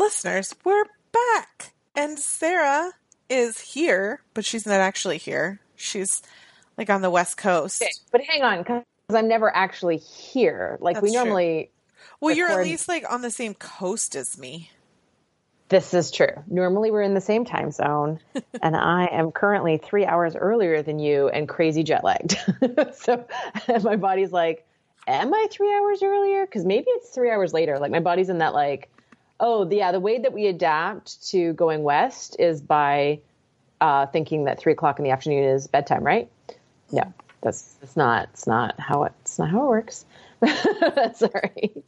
Listeners, we're back. And Sarah is here, but she's not actually here. She's like on the West Coast. Okay, but hang on, because I'm never actually here. Like That's we true. normally. Well, you're at least like on the same coast as me. This is true. Normally we're in the same time zone, and I am currently three hours earlier than you and crazy jet lagged. so my body's like, "Am I three hours earlier? Because maybe it's three hours later." Like my body's in that like, oh yeah, the way that we adapt to going west is by uh, thinking that three o'clock in the afternoon is bedtime, right? No, that's that's not. It's not how it, it's not how it works. that's all right.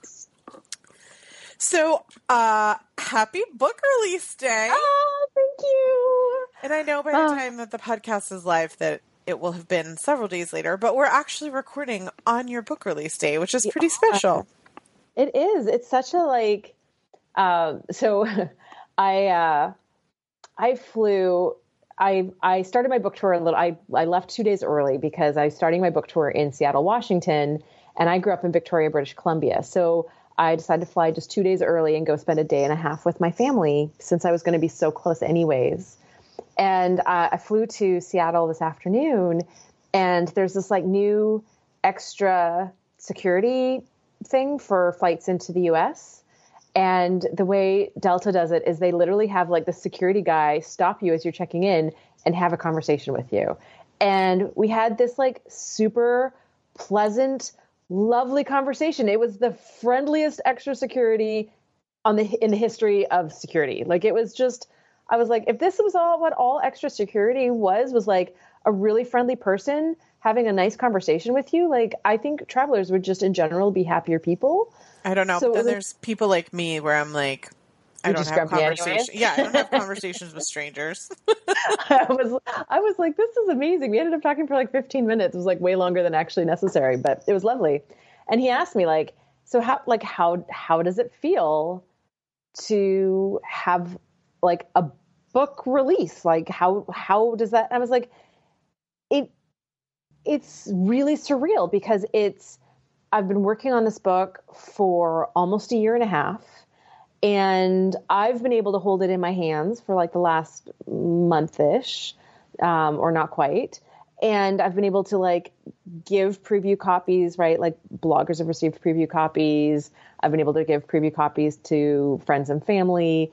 So, uh, happy book release day. Oh, thank you. And I know by the Oh. time that the podcast is live that it will have been several days later, but we're actually recording on your book release day, which is pretty special. It is. It's such a like. Uh, so, I uh, I flew. I I started my book tour a little. I I left two days early because I was starting my book tour in Seattle, Washington, and I grew up in Victoria, British Columbia. So I decided to fly just two days early and go spend a day and a half with my family since I was going to be so close anyways. And uh, I flew to Seattle this afternoon, and there's this like new extra security thing for flights into the US. And the way Delta does it is they literally have like the security guy stop you as you're checking in and have a conversation with you. And we had this like super pleasant, lovely conversation. It was the friendliest extra security on the in the history of security. Like it was just I was like if this was all what all extra security was was like a really friendly person having a nice conversation with you, like I think travelers would just in general be happier people. I don't know. So then the- there's people like me where I'm like, I don't have conversations. Yeah, I don't have conversations with strangers. I was I was like, this is amazing. We ended up talking for like 15 minutes. It was like way longer than actually necessary, but it was lovely. And he asked me like, so how like how how does it feel to have like a book release? Like how how does that? I was like, it it's really surreal because it's I've been working on this book for almost a year and a half and I've been able to hold it in my hands for like the last month-ish, um, or not quite. And I've been able to like give preview copies, right? Like bloggers have received preview copies. I've been able to give preview copies to friends and family,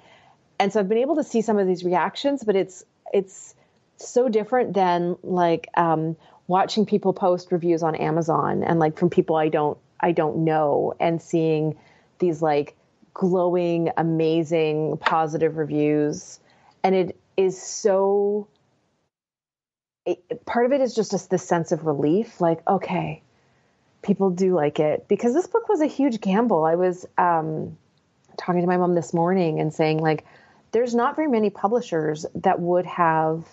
and so I've been able to see some of these reactions. But it's it's so different than like um, watching people post reviews on Amazon and like from people I don't I don't know and seeing these like glowing, amazing, positive reviews, and it is so. It, part of it is just this, this sense of relief, like okay, people do like it because this book was a huge gamble. I was um, talking to my mom this morning and saying like, there's not very many publishers that would have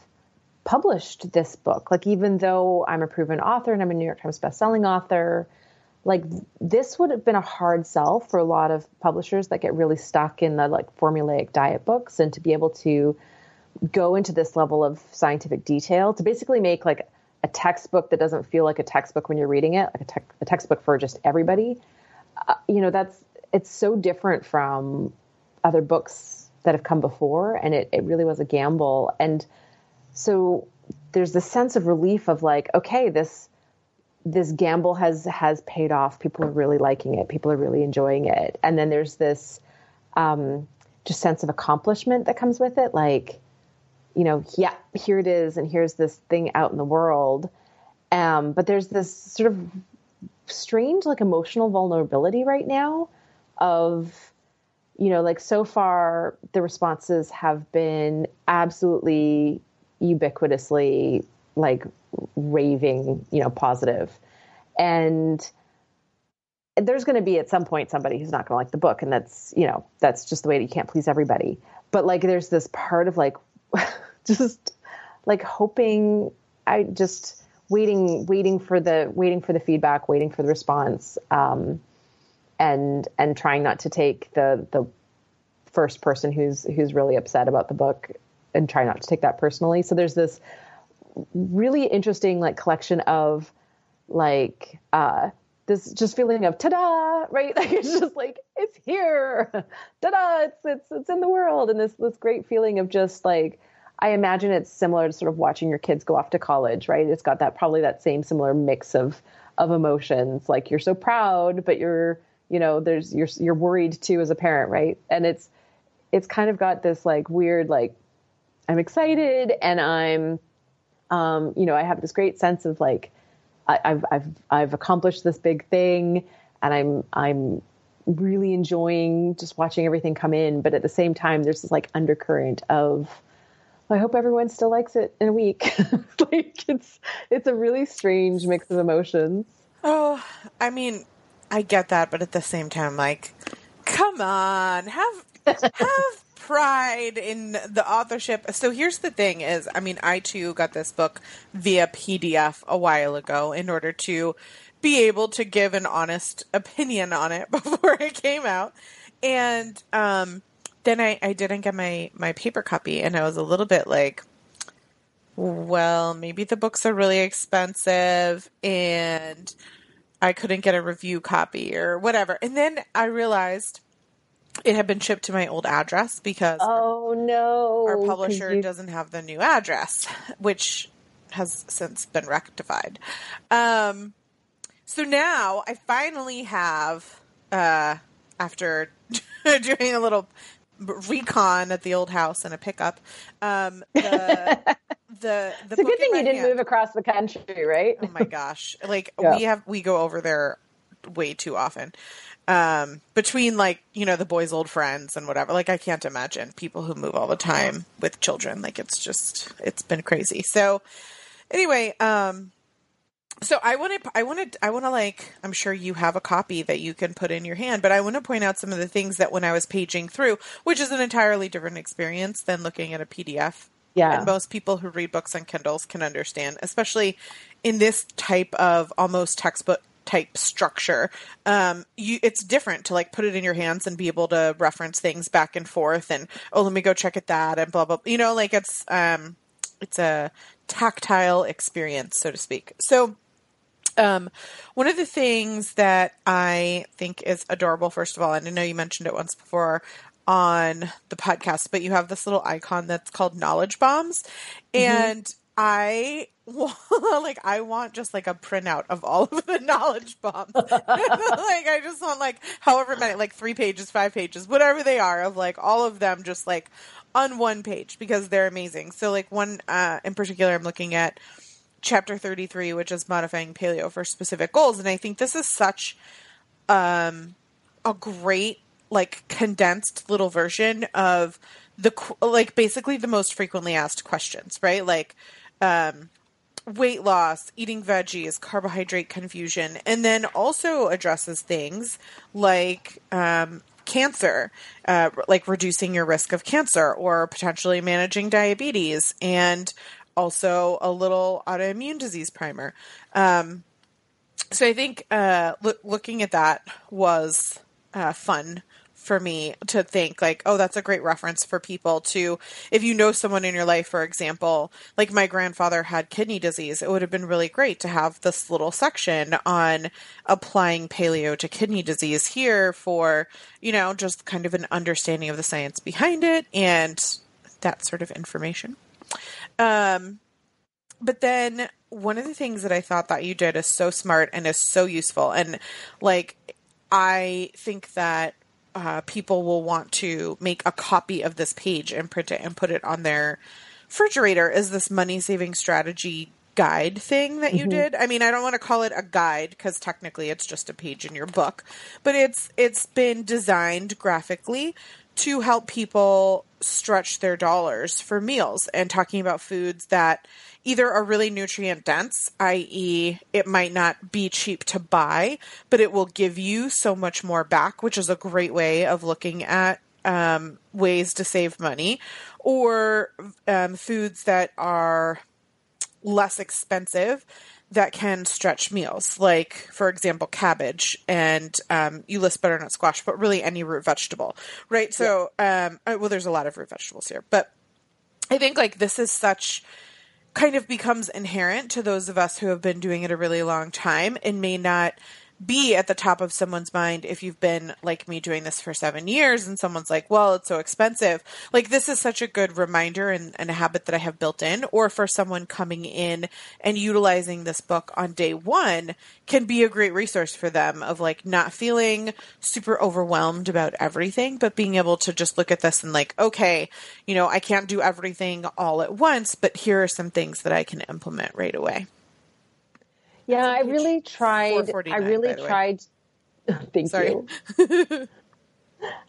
published this book. Like even though I'm a proven author and I'm a New York Times bestselling author, like this would have been a hard sell for a lot of publishers that get really stuck in the like formulaic diet books and to be able to go into this level of scientific detail to basically make like a textbook that doesn't feel like a textbook when you're reading it, like a, tec- a textbook for just everybody. Uh, you know, that's it's so different from other books that have come before, and it, it really was a gamble. And so there's this sense of relief of like, okay, this this gamble has has paid off. People are really liking it. People are really enjoying it. And then there's this um, just sense of accomplishment that comes with it, like you know, yeah, here it is, and here's this thing out in the world. Um, but there's this sort of strange, like emotional vulnerability right now of, you know, like so far the responses have been absolutely ubiquitously like raving, you know, positive. And there's going to be at some point somebody who's not going to like the book and that's, you know, that's just the way that you can't please everybody. But like there's this part of like just like hoping I just waiting waiting for the waiting for the feedback, waiting for the response. Um and and trying not to take the the first person who's who's really upset about the book and try not to take that personally. So there's this really interesting like collection of like uh this just feeling of ta-da, right? Like it's just like it's here, ta-da! It's it's it's in the world, and this this great feeling of just like I imagine it's similar to sort of watching your kids go off to college, right? It's got that probably that same similar mix of of emotions, like you're so proud, but you're you know there's you're you're worried too as a parent, right? And it's it's kind of got this like weird like I'm excited and I'm um you know I have this great sense of like I, I've I've I've accomplished this big thing and I'm I'm really enjoying just watching everything come in but at the same time there's this like undercurrent of I hope everyone still likes it in a week. like it's it's a really strange mix of emotions. Oh, I mean, I get that, but at the same time, like, come on, have have pride in the authorship. So here's the thing: is I mean, I too got this book via PDF a while ago in order to be able to give an honest opinion on it before it came out, and um, then I, I didn't get my my paper copy, and I was a little bit like. Well, maybe the books are really expensive and I couldn't get a review copy or whatever. And then I realized it had been shipped to my old address because oh no, our publisher you... doesn't have the new address, which has since been rectified. Um, so now I finally have, uh, after doing a little recon at the old house and a pickup, um, the the the it's a good thing you didn't hand. move across the country, right? Oh my gosh! Like yeah. we have we go over there way too often. Um, between like you know the boys' old friends and whatever. Like I can't imagine people who move all the time with children. Like it's just it's been crazy. So anyway, um, so I want to I want to I want to like I'm sure you have a copy that you can put in your hand, but I want to point out some of the things that when I was paging through, which is an entirely different experience than looking at a PDF yeah. And most people who read books on Kindles can understand, especially in this type of almost textbook type structure. Um, you, it's different to like put it in your hands and be able to reference things back and forth and, oh, let me go check at that and blah, blah, you know, like it's, um, it's a tactile experience, so to speak. So, um, one of the things that I think is adorable, first of all, and I know you mentioned it once before, on the podcast, but you have this little icon that's called knowledge bombs. Mm-hmm. And I like I want just like a printout of all of the knowledge bombs. like I just want like however many like 3 pages, 5 pages, whatever they are of like all of them just like on one page because they're amazing. So like one uh in particular I'm looking at chapter 33 which is modifying paleo for specific goals and I think this is such um a great like condensed little version of the like basically the most frequently asked questions, right? Like um weight loss, eating veggies, carbohydrate confusion, and then also addresses things like um, cancer, uh, like reducing your risk of cancer or potentially managing diabetes, and also a little autoimmune disease primer. Um, so I think uh, lo- looking at that was uh, fun for me to think like, oh, that's a great reference for people to, if you know someone in your life, for example, like my grandfather had kidney disease, it would have been really great to have this little section on applying paleo to kidney disease here for, you know, just kind of an understanding of the science behind it and that sort of information. Um, but then one of the things that I thought that you did is so smart and is so useful. And like, I think that uh, people will want to make a copy of this page and print it and put it on their refrigerator is this money saving strategy guide thing that you mm-hmm. did. I mean, I don't want to call it a guide because technically it's just a page in your book, but it's it's been designed graphically to help people stretch their dollars for meals and talking about foods that either are really nutrient dense, i.e., it might not be cheap to buy, but it will give you so much more back, which is a great way of looking at um, ways to save money, or um, foods that are less expensive that can stretch meals, like, for example, cabbage and um, you list butternut squash, but really any root vegetable, right? So, um, uh, well, there's a lot of root vegetables here, but I think like this is such kind of becomes inherent to those of us who have been doing it a really long time and may not be at the top of someone's mind if you've been like me doing this for seven years and someone's like, well, it's so expensive. Like, this is such a good reminder and, and, a habit that I have built in. Or for someone coming in and utilizing this book on day one can be a great resource for them of like not feeling super overwhelmed about everything, but being able to just look at this and like, okay, you know, I can't do everything all at once, but here are some things that I can implement right away. Yeah, I really tried. I really tried. Thank Sorry. you.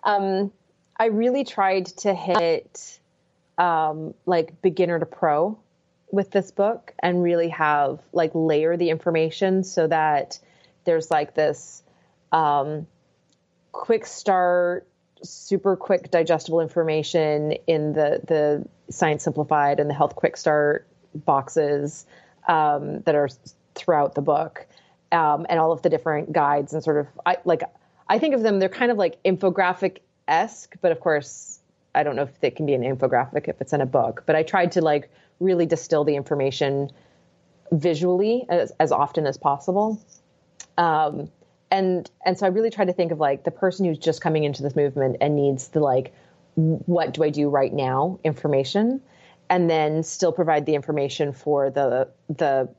um, I really tried to hit um, like beginner to pro with this book and really have like layer the information so that there's like this um, quick start, super quick digestible information in the the Science Simplified and the Health Quick Start boxes um, that are throughout the book, um, and all of the different guides and sort of I like I think of them. They're kind of like infographic esque, but of course I don't know if it can be an infographic if it's in a book. But I tried to like really distill the information visually as, as often as possible. Um, and and so I really try to think of like the person who's just coming into this movement and needs the like what do I do right now information and then still provide the information for the the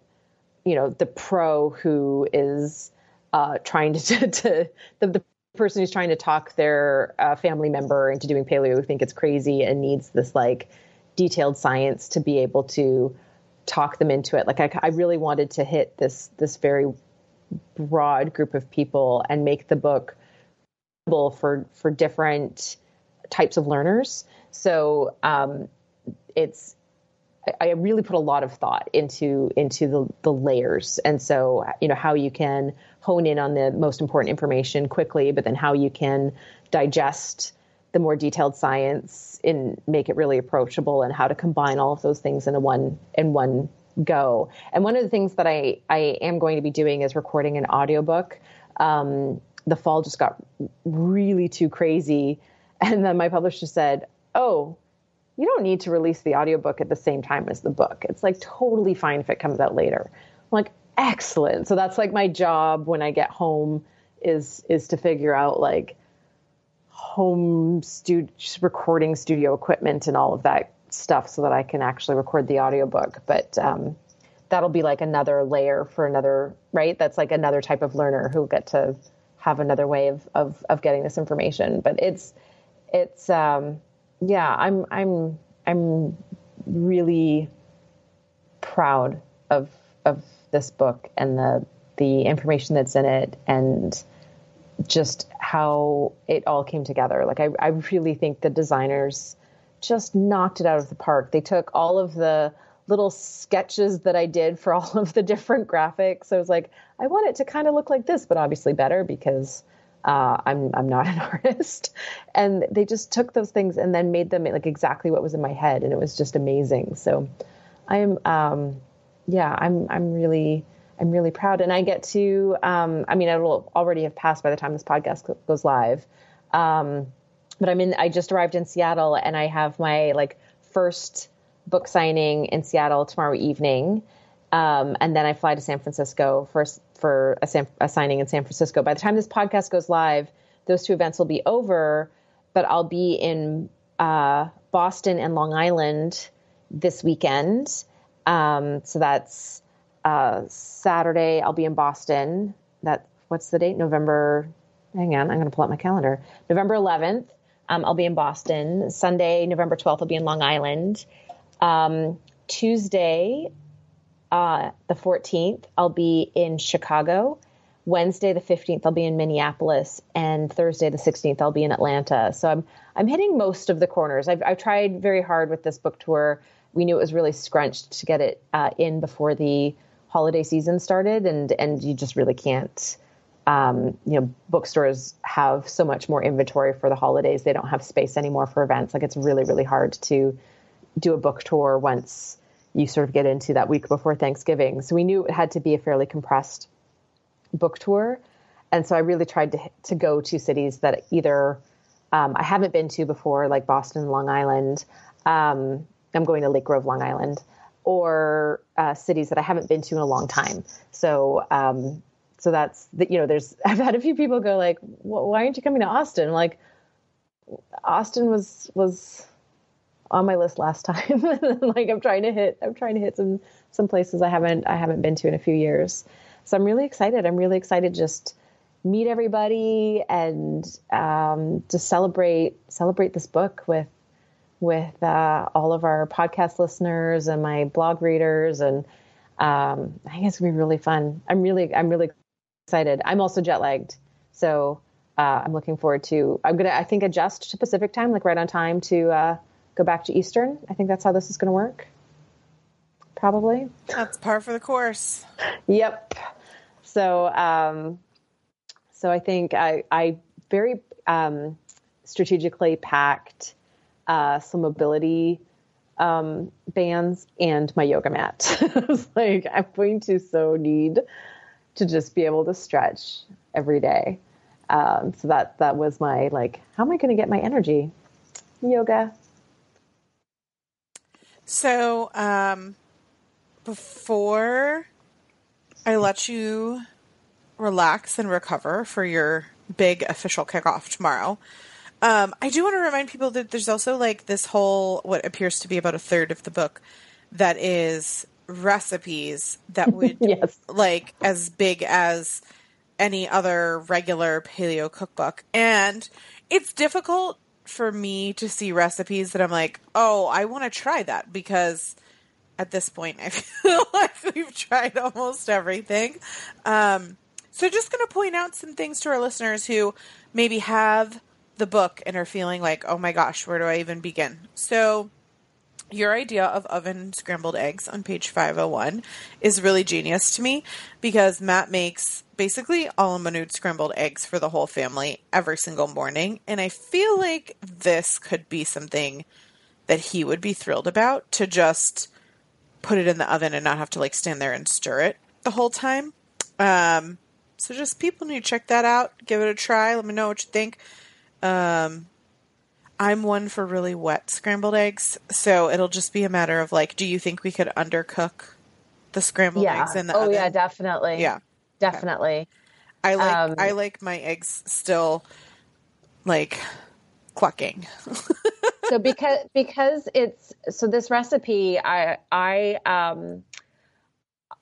you know the pro who is uh, trying to, to, the, the, person who's trying to talk their uh, family member into doing paleo who think it's crazy and needs this like detailed science to be able to talk them into it. Like I, I really wanted to hit this this very broad group of people and make the book for for different types of learners. So um, it's I really put a lot of thought into into the, the layers, and so you know how you can hone in on the most important information quickly, but then how you can digest the more detailed science and make it really approachable, and how to combine all of those things in a one in one go. And one of the things that I I am going to be doing is recording an audiobook. Um, the fall just got really too crazy, and then my publisher said, "Oh." You don't need to release the audiobook at the same time as the book. It's like totally fine if it comes out later. I'm like, excellent. So that's like my job when I get home is is to figure out like home studio recording studio equipment and all of that stuff so that I can actually record the audiobook. But um, that'll be like another layer for another right. That's like another type of learner who'll get to have another way of of, of getting this information. But it's it's um, yeah, I'm I'm I'm really proud of of this book and the the information that's in it and just how it all came together. Like I, I really think the designers just knocked it out of the park. They took all of the little sketches that I did for all of the different graphics. I was like, I want it to kind of look like this, but obviously better because uh, I'm I'm not an artist, and they just took those things and then made them like exactly what was in my head, and it was just amazing. So, I'm um, yeah, I'm I'm really I'm really proud, and I get to um, I mean, it will already have passed by the time this podcast goes live, um, but I'm in. I just arrived in Seattle, and I have my like first book signing in Seattle tomorrow evening. Um, and then I fly to San Francisco for for a, San, a signing in San Francisco. By the time this podcast goes live, those two events will be over, but I'll be in uh, Boston and Long Island this weekend. Um, so that's uh, Saturday. I'll be in Boston. That what's the date? November. Hang on, I'm going to pull out my calendar. November 11th. Um, I'll be in Boston. Sunday, November 12th, I'll be in Long Island. Um, Tuesday, uh, the 14th, I'll be in Chicago. Wednesday the 15th I'll be in Minneapolis and Thursday the 16th I'll be in Atlanta. So I'm I'm hitting most of the corners. I've I've tried very hard with this book tour. We knew it was really scrunched to get it uh, in before the holiday season started, and and you just really can't. Um, you know, bookstores have so much more inventory for the holidays. They don't have space anymore for events. Like it's really really hard to do a book tour once you sort of get into that week before Thanksgiving. So we knew it had to be a fairly compressed book tour. And so I really tried to, to go to cities that either um, I haven't been to before, like Boston, Long Island. Um, I'm going to Lake Grove, Long Island, or uh, cities that I haven't been to in a long time. So, um, so that's that. you know, there's I've had a few people go like, "Why aren't you coming to Austin?" like, Austin was was on my list last time. like I'm trying to hit I'm trying to hit some some places I haven't I haven't been to in a few years. So I'm really excited. I'm really excited just meet everybody and um, to celebrate celebrate this book with with uh, all of our podcast listeners and my blog readers and um, I think it's gonna be really fun. I'm really I'm really excited. I'm also jet lagged, so uh, I'm looking forward to. I'm gonna I think adjust to Pacific time, like right on time to uh, go back to Eastern. I think that's how this is going to work. Probably. That's par for the course. yep. So, um, so I think I, I very um, strategically packed uh, some mobility um, bands and my yoga mat. I was like, I'm going to so need to just be able to stretch every day. Um, so that that was my like, how am I going to get my energy? Yoga. So, um, before I let you relax and recover for your big official kickoff tomorrow, um, I do want to remind people that there's also like this whole, what appears to be about a third of the book that is recipes that would yes. like as big as any other regular paleo cookbook. And it's difficult for me to see recipes that I'm like, oh, I want to try that because at this point I feel like we've tried almost everything. Um, so just going to point out some things to our listeners who maybe have the book and are feeling like, oh my gosh, where do I even begin? So your idea of oven scrambled eggs on page 501 is really genius to me because Matt makes basically all minute scrambled eggs for the whole family every single morning. And I feel like this could be something that he would be thrilled about to just put it in the oven and not have to like stand there and stir it the whole time. Um, so just people need to check that out, give it a try. Let me know what you think. Um, I'm one for really wet scrambled eggs, so it'll just be a matter of like, do you think we could undercook the scrambled yeah. eggs in the oh, oven? yeah, definitely. Yeah, definitely. I like um, I like my eggs still like clucking. so because because it's so this recipe I I um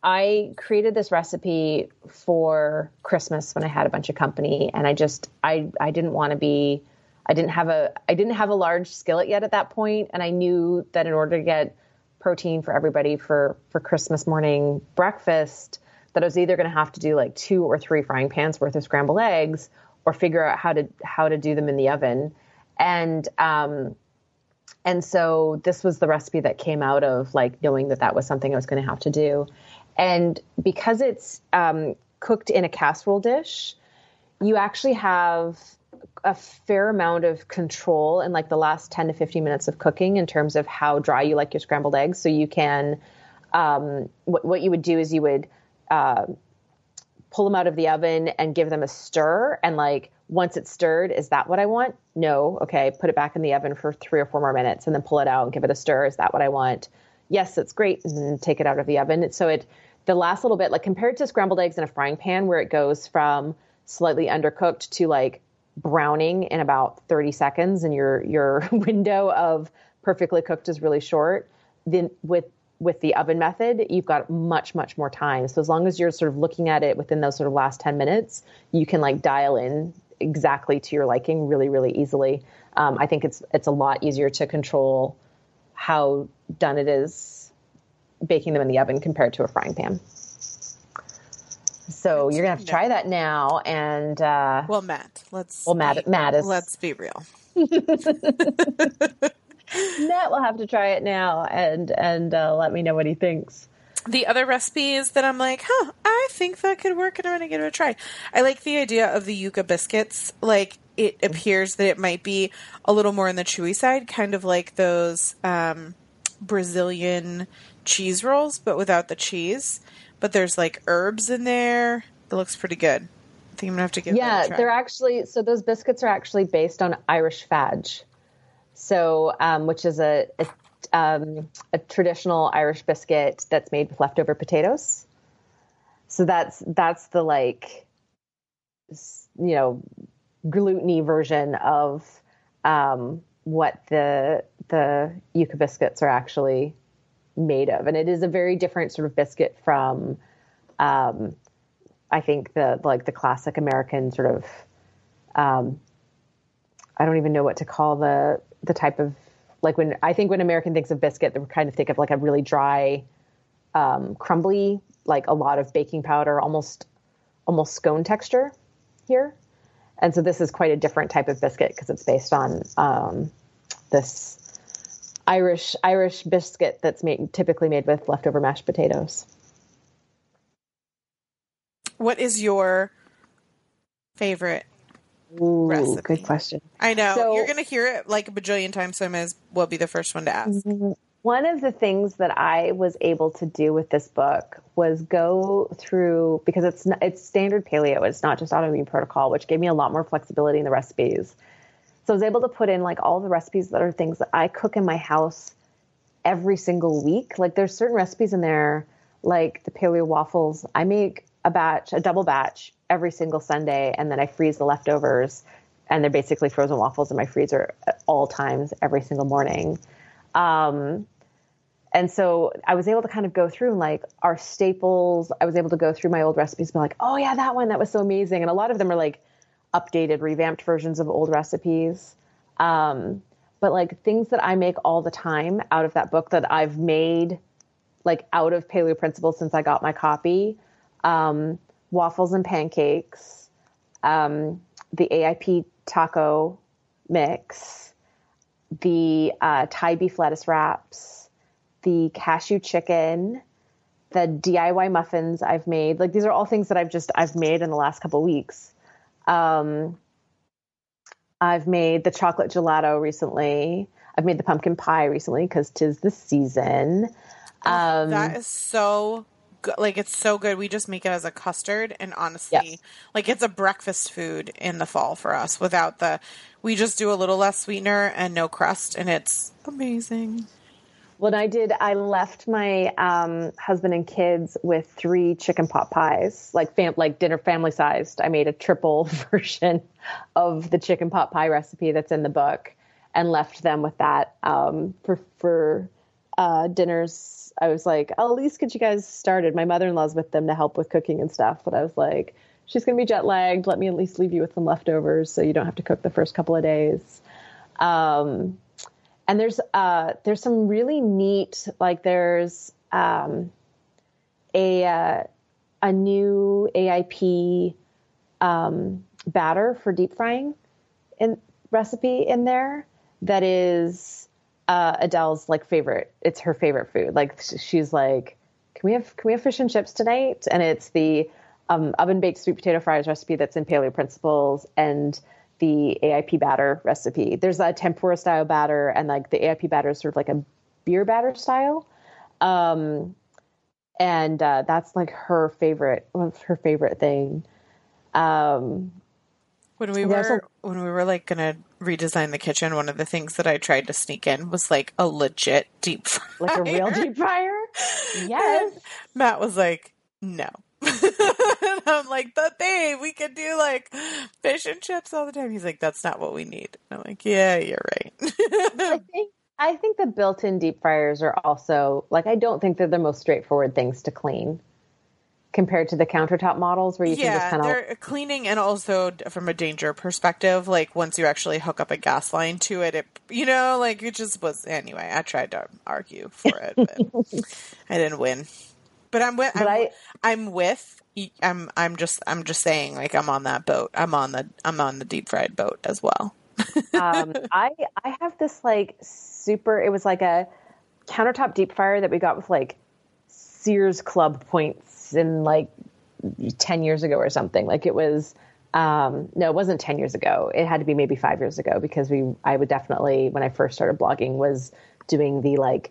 I created this recipe for Christmas when I had a bunch of company and I just I I didn't want to be I didn't have a I didn't have a large skillet yet at that point, and I knew that in order to get protein for everybody for for Christmas morning breakfast, that I was either going to have to do like two or three frying pans worth of scrambled eggs, or figure out how to how to do them in the oven, and um, and so this was the recipe that came out of like knowing that that was something I was going to have to do, and because it's um, cooked in a casserole dish, you actually have a fair amount of control in like the last 10 to 15 minutes of cooking in terms of how dry you like your scrambled eggs. So you can, um, what, what you would do is you would uh, pull them out of the oven and give them a stir. And like once it's stirred, is that what I want? No. Okay. Put it back in the oven for three or four more minutes and then pull it out and give it a stir. Is that what I want? Yes, that's great. And then take it out of the oven. So it, the last little bit, like compared to scrambled eggs in a frying pan where it goes from slightly undercooked to like browning in about 30 seconds and your your window of perfectly cooked is really short then with with the oven method you've got much much more time. So as long as you're sort of looking at it within those sort of last 10 minutes you can like dial in exactly to your liking really really easily. Um, i think it's it's a lot easier to control how done it is baking them in the oven compared to a frying pan So you're gonna have to try that now. And uh, well, Matt, let's well, Matt, be, Matt is let's be real. Matt will have to try it now and and uh, let me know what he thinks. The other recipes that I'm like, huh, I think that could work, and I'm gonna give it a try. I like the idea of the yuca biscuits. Like it appears that it might be a little more on the chewy side, kind of like those um, Brazilian cheese rolls, but without the cheese. But there's like herbs in there. It looks pretty good. I think I'm gonna have to give. Yeah, they're actually so those biscuits are actually based on Irish fadge so um, which is a, a, um, a, traditional Irish biscuit that's made with leftover potatoes. So that's that's the like you know gluteny version of um, what the the yuca biscuits are actually made of, and it is a very different sort of biscuit from um, I think the like the classic American sort of um, I don't even know what to call the the type of like when I think when American thinks of biscuit, they kind of think of like a really dry, um, crumbly, like a lot of baking powder, almost almost scone texture here. And so this is quite a different type of biscuit because it's based on um, this Irish Irish biscuit that's made typically made with leftover mashed potatoes. What is your favorite Ooh, recipe? Good question. I know so, you're going to hear it like a bajillion times, so I may as well be the first one to ask. Mm-hmm. One of the things that I was able to do with this book was go through because it's it's standard paleo. It's not just autoimmune protocol, which gave me a lot more flexibility in the recipes. So I was able to put in like all the recipes that are things that I cook in my house every single week. Like there's certain recipes in there, like the paleo waffles. I make a batch, a double batch every single Sunday, and then I freeze the leftovers, and they're basically frozen waffles in my freezer at all times every single morning. Um, and so I was able to kind of go through and like our staples. I was able to go through my old recipes and be like, oh yeah, that one that was so amazing. And a lot of them are like updated, revamped versions of old recipes. Um, but like things that I make all the time out of that book that I've made like out of Paleo Principles since I got my copy. Um, waffles and pancakes, um, the AIP taco mix, the uh, Thai beef lettuce wraps, the cashew chicken, the DIY muffins I've made. Like these are all things that I've just I've made in the last couple weeks. Um, I've made the chocolate gelato recently. I've made the pumpkin pie recently because tis the season. Um, that is so good. like it's so good. We just make it as a custard, and honestly, yes. like it's a breakfast food in the fall for us. Without the, we just do a little less sweetener and no crust, and it's amazing. When I did, I left my um, husband and kids with three chicken pot pies, like fam- like dinner family sized. I made a triple version of the chicken pot pie recipe that's in the book, and left them with that um, for for uh, dinners I was like, oh, at least get you guys started. My mother in law's with them to help with cooking and stuff. But I was like, she's going to be jet lagged. Let me at least leave you with some leftovers so you don't have to cook the first couple of days. Um, and there's uh, there's some really neat like there's um, a uh, a new AIP um, batter for deep frying in recipe in there that is uh, Adele's like favorite. It's her favorite food. Like she's like, can we have can we have fish and chips tonight? And it's the um, oven baked sweet potato fries recipe that's in Paleo Principles and the AIP batter recipe. There's a tempura style batter and like the AIP batter is sort of like a beer batter style. Um, and uh, that's like her favorite, her favorite thing. Um, when we were when we were like gonna redesign the kitchen, one of the things that I tried to sneak in was like a legit deep fryer. Like a real deep fryer? Yes. Matt was like, no. I'm like, but babe, we could do like fish and chips all the time. He's like, that's not what we need. I'm like, yeah, you're right. I think I think the built-in deep fryers are also like I don't think they're the most straightforward things to clean compared to the countertop models where you yeah, can just kind of they're uh, cleaning and also from a danger perspective like once you actually hook up a gas line to it it you know like it just was anyway i tried to argue for it but i didn't win But I'm with. But I'm, I- I'm with. I'm. I'm just. I'm just saying. Like I'm on that boat. I'm on the. I'm on the deep fried boat as well. um, I I have this like super. It was like a countertop deep fryer that we got with like Sears Club points in like ten years ago or something. Like it was. Um, no, it wasn't ten years ago. It had to be maybe five years ago because we. I would definitely when I first started blogging was doing the like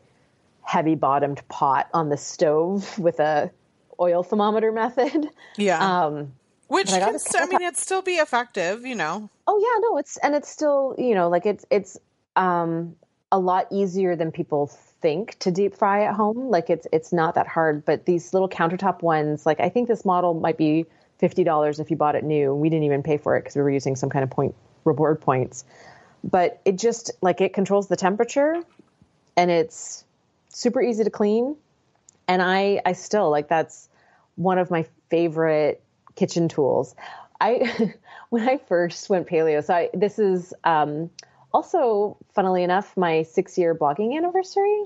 heavy bottomed pot on the stove with a oil thermometer method. Yeah. Um, Which I can. St- I mean, it'd still be effective. You know. Oh yeah, no, it's and it's still you know like it's it's um a lot easier than people think to deep fry at home. Like it's it's not that hard, but these little countertop ones, like I think this model might be fifty dollars if you bought it new. We didn't even pay for it because we were using some kind of point reward points. But it just like it controls the temperature, and it's super easy to clean. And I I still like that's one of my favorite kitchen tools. I when I first went paleo, so I, this is um, also, funnily enough, my six year blogging anniversary.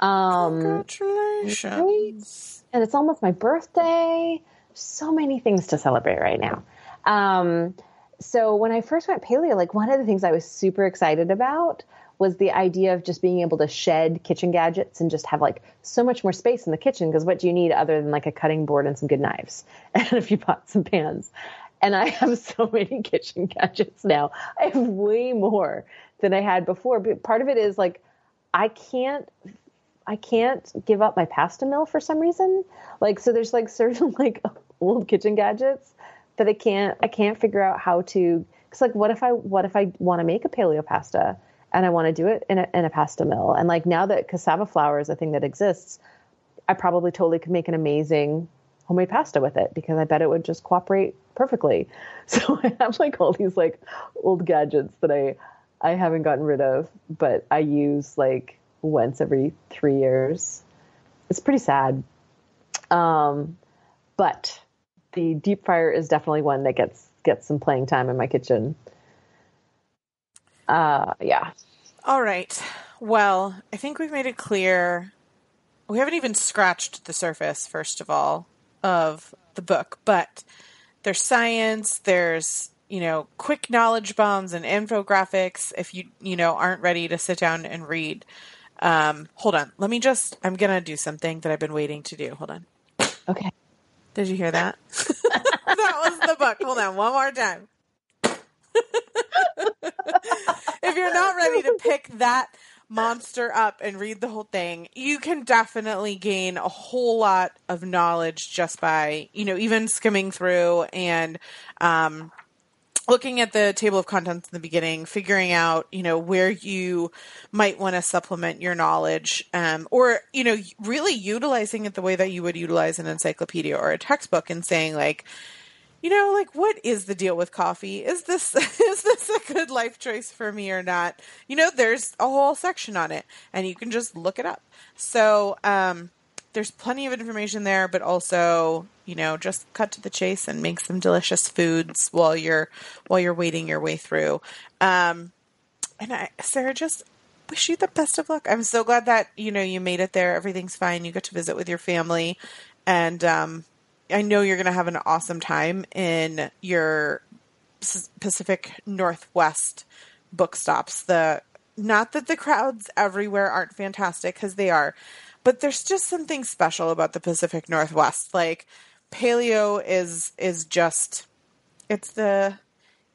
Um, Congratulations. and it's almost my birthday. So many things to celebrate right now. Um, so when I first went paleo, like one of the things I was super excited about was the idea of just being able to shed kitchen gadgets and just have like so much more space in the kitchen. Because what do you need other than like a cutting board and some good knives and a few pots and pans? And I have so many kitchen gadgets now. I have way more than I had before. But part of it is like I can't I can't give up my pasta mill for some reason. Like so there's like certain like old kitchen gadgets that I can't I can't figure out how to cuz like what if I what if I want to make a paleo pasta and I want to do it in a, in a pasta mill and like now that cassava flour is a thing that exists I probably totally could make an amazing homemade pasta with it because I bet it would just cooperate perfectly. So I have like all these like old gadgets that I I haven't gotten rid of, but I use like once every three years. It's pretty sad. Um, but the deep fryer is definitely one that gets gets some playing time in my kitchen. Uh, yeah. All right. Well, I think we've made it clear. We haven't even scratched the surface, first of all, of the book, but there's science, there's, you know, quick knowledge bombs and infographics if you, you know, aren't ready to sit down and read. Um, hold on. Let me just, I'm going to do something that I've been waiting to do. Hold on. Okay. Did you hear that? that was the book. Hold on, one more time. if you're not ready to pick that monster up and read the whole thing, you can definitely gain a whole lot of knowledge just by, you know, even skimming through and um, looking at the table of contents in the beginning, figuring out, you know, where you might want to supplement your knowledge, um, or, you know, really utilizing it the way that you would utilize an encyclopedia or a textbook and saying, like, you know, like what is the deal with coffee? Is this is this a good life choice for me or not? You know, there's a whole section on it and you can just look it up. So, um there's plenty of information there, but also, you know, just cut to the chase and make some delicious foods while you're while you're waiting your way through. Um and I Sarah just wish you the best of luck. I'm so glad that, you know, you made it there. Everything's fine. You get to visit with your family and um I know you're going to have an awesome time in your Pacific Northwest book stops. The not that the crowds everywhere aren't fantastic because they are, but there's just something special about the Pacific Northwest. Like paleo is is just it's the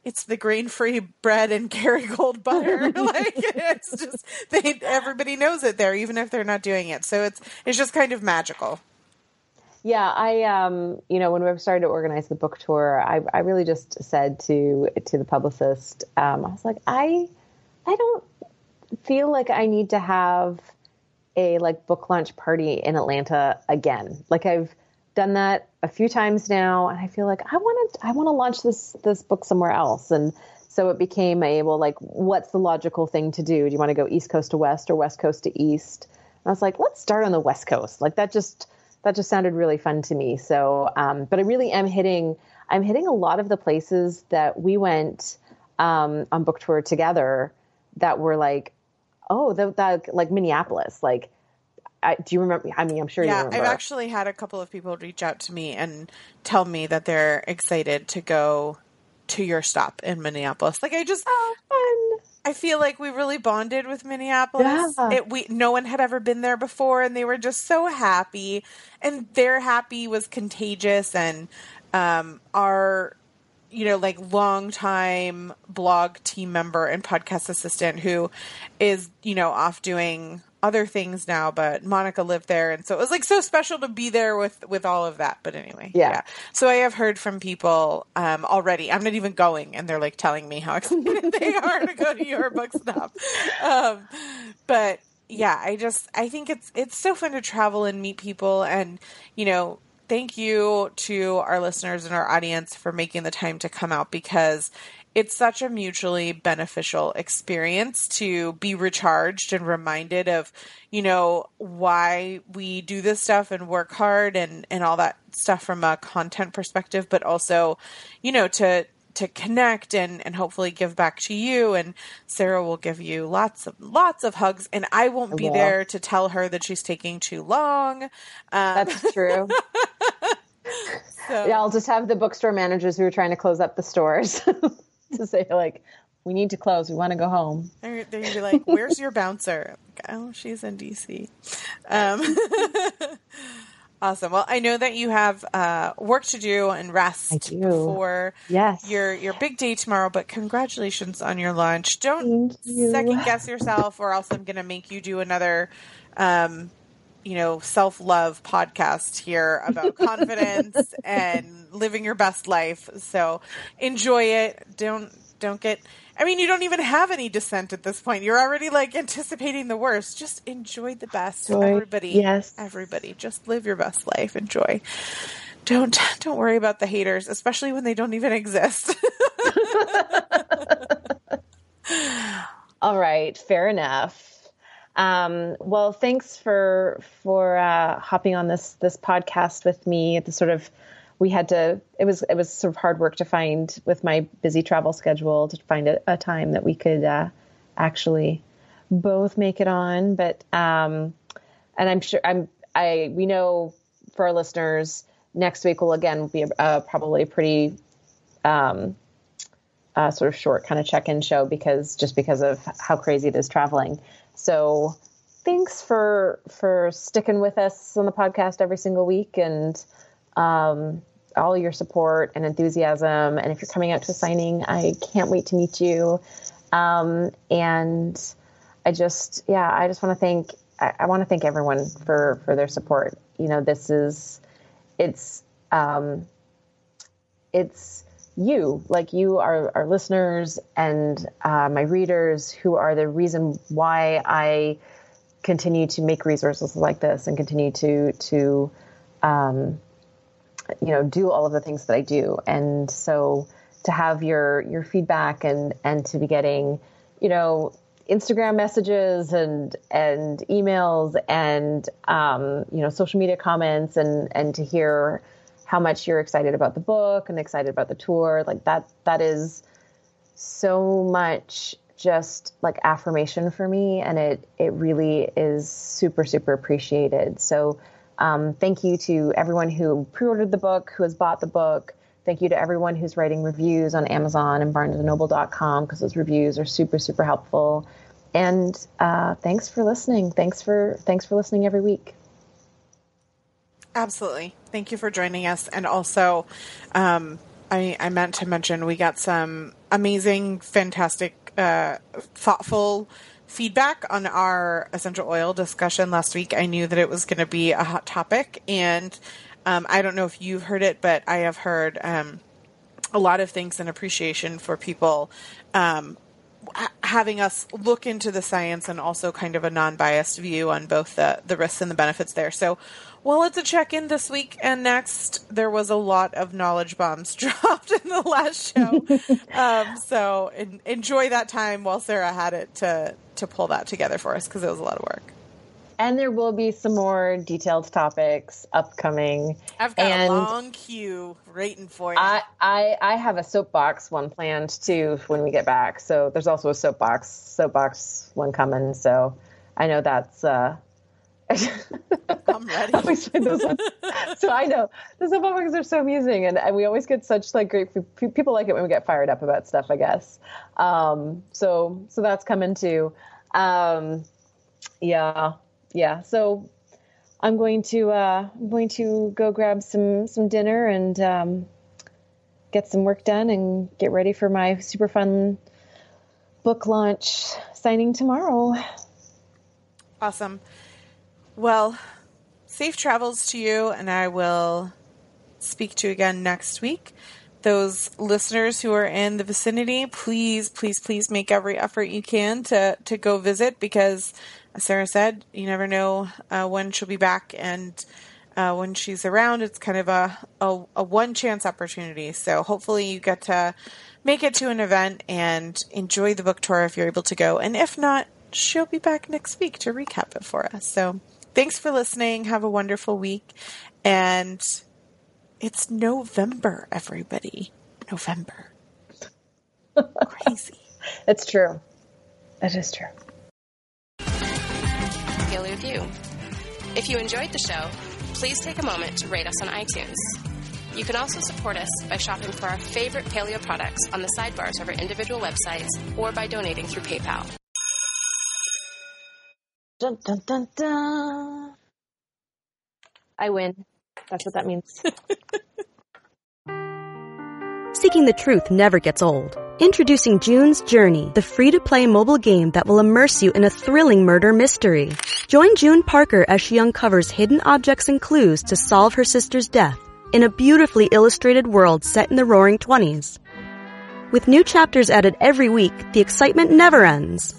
it's the grain-free bread and Kerrygold butter. like it's just they everybody knows it there, even if they're not doing it. So it's it's just kind of magical. Yeah, I um, you know, when we started to organize the book tour, I I really just said to to the publicist, um, I was like, I I don't feel like I need to have a like book launch party in Atlanta again. Like I've done that a few times now, and I feel like I want to I want to launch this this book somewhere else. And so it became a well, like, what's the logical thing to do? Do you want to go East Coast to West or West Coast to East? And I was like, let's start on the West Coast. Like that just that just sounded really fun to me. So, um, but I really am hitting, I'm hitting a lot of the places that we went um, on book tour together that were like, oh, that, that like Minneapolis. Like, I, do you remember? I mean, I'm sure yeah, you remember. I've actually had a couple of people reach out to me and tell me that they're excited to go to your stop in Minneapolis. Like I just oh. I feel like we really bonded with Minneapolis. Yeah. It, we no one had ever been there before, and they were just so happy, and their happy was contagious. And um, our, you know, like longtime blog team member and podcast assistant who is you know off doing other things now, but Monica lived there, and so it was like so special to be there with with all of that. But anyway, Yeah. So I have heard from people um, already. I'm not even going, and they're like telling me how excited they are to go to your book stop. Um, but yeah, I just I think it's it's so fun to travel and meet people, and you know. Thank you to our listeners and our audience for making the time to come out because it's such a mutually beneficial experience to be recharged and reminded of you know why we do this stuff and work hard and and all that stuff from a content perspective but also you know to to connect and and hopefully give back to you and Sarah will give you lots of lots of hugs and I won't be will. there to tell her that she's taking too long um, That's true. so yeah, I'll just have the bookstore managers who are trying to close up the stores to say like, we need to close. We want to go home. They're, they're gonna be like, "Where's your bouncer?" Like, oh, she's in DC. Um, awesome. Well, I know that you have uh, work to do and rest do. before Yes. your your big day tomorrow. But congratulations on your launch. Don't you. second guess yourself, or else I'm gonna make you do another. Um, you know, self love podcast here about confidence and living your best life. So enjoy it. Don't don't get I mean you don't even have any dissent at this point. You're already like anticipating the worst. Just enjoy the best. Everybody. Yes. Everybody. Just live your best life. Enjoy. Don't don't worry about the haters, especially when they don't even exist. All right, fair enough. Um, well, thanks for for uh, hopping on this this podcast with me. The sort of we had to it was it was sort of hard work to find with my busy travel schedule to find a, a time that we could uh, actually both make it on. But um, and I'm sure I'm I we know for our listeners next week will again be a, a probably a pretty um, sort of short kind of check-in show because just because of how crazy it is traveling. So thanks for for sticking with us on the podcast every single week and um, all your support and enthusiasm. And if you're coming out to a signing, I can't wait to meet you. Um, and I just yeah, I just want to thank I, I want to thank everyone for for their support. You know, this is it's um, it's you, like you are our listeners and uh, my readers who are the reason why I continue to make resources like this and continue to to um, you know do all of the things that I do. And so to have your your feedback and and to be getting you know Instagram messages and and emails and um, you know social media comments and and to hear how much you're excited about the book and excited about the tour. Like that that is so much just like affirmation for me and it it really is super super appreciated. So um, thank you to everyone who pre-ordered the book who has bought the book. Thank you to everyone who's writing reviews on amazon and barnesandnoble.com because those reviews are super super helpful. And uh, thanks for listening. Thanks for thanks for listening every week Absolutely. Thank you for joining us. And also, um, I, I meant to mention we got some amazing, fantastic, uh, thoughtful feedback on our essential oil discussion last week. I knew that it was going to be a hot topic. And um, I don't know if you've heard it, but I have heard um, a lot of things and appreciation for people um, having us look into the science and also kind of a non-biased view on both the, the risks and the benefits there. So well, it's a check-in this week and next. There was a lot of knowledge bombs dropped in the last show, um, so en- enjoy that time while Sarah had it to to pull that together for us because it was a lot of work. and there will be some more detailed topics upcoming I've got and a long queue waiting for you. I, I I have a soapbox one planned too when we get back. So there's also a soapbox soapbox one coming. So I know that's uh, I'm ready. I always find those ones- so I know the soap operas are so amusing, and, and we always get such like great people like it when we get fired up about stuff. I guess. Um, so so that's coming too. Um, yeah, yeah. So I'm going to uh, I'm going to go grab some some dinner and um, get some work done and get ready for my super fun book launch signing tomorrow. Awesome. Well, safe travels to you, and I will speak to you again next week. Those listeners who are in the vicinity, please, please, please make every effort you can to, to go visit because, as Sarah said, you never know uh, when she'll be back, and uh, when she's around, it's kind of a, a, a one chance opportunity. So hopefully, you get to make it to an event and enjoy the book tour if you're able to go. And if not, she'll be back next week to recap it for us. So thanks for listening. Have a wonderful week. And it's November, everybody. November. Crazy. It's true. It is true. Paleo View. If you enjoyed the show, please take a moment to rate us on iTunes. You can also support us by shopping for our favorite paleo products on the sidebars of our individual websites or by donating through PayPal. Dun, dun, dun, dun. I win. That's what that means. Seeking the truth never gets old. Introducing June's Journey, the free to play mobile game that will immerse you in a thrilling murder mystery. Join June Parker as she uncovers hidden objects and clues to solve her sister's death in a beautifully illustrated world set in the roaring 20s. With new chapters added every week, the excitement never ends.